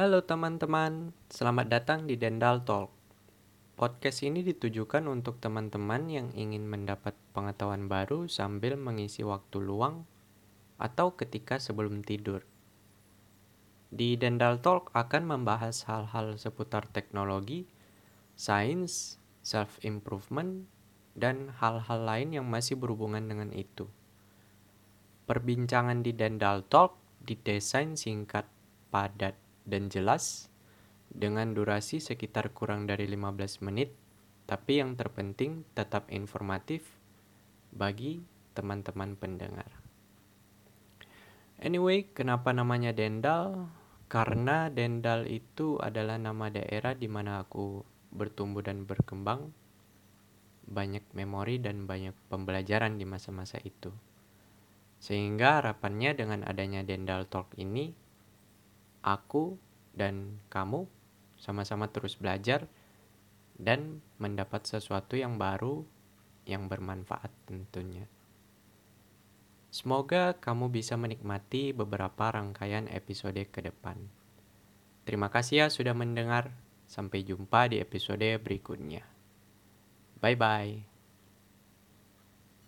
Halo teman-teman, selamat datang di Dendal Talk. Podcast ini ditujukan untuk teman-teman yang ingin mendapat pengetahuan baru sambil mengisi waktu luang atau ketika sebelum tidur. Di Dendal Talk akan membahas hal-hal seputar teknologi, sains, self-improvement, dan hal-hal lain yang masih berhubungan dengan itu. Perbincangan di Dendal Talk didesain singkat, padat, dan jelas dengan durasi sekitar kurang dari 15 menit, tapi yang terpenting tetap informatif bagi teman-teman pendengar. Anyway, kenapa namanya Dendal? Karena Dendal itu adalah nama daerah di mana aku bertumbuh dan berkembang. Banyak memori dan banyak pembelajaran di masa-masa itu. Sehingga harapannya dengan adanya Dendal Talk ini, aku dan kamu sama-sama terus belajar dan mendapat sesuatu yang baru yang bermanfaat tentunya. Semoga kamu bisa menikmati beberapa rangkaian episode ke depan. Terima kasih ya sudah mendengar. Sampai jumpa di episode berikutnya. Bye bye.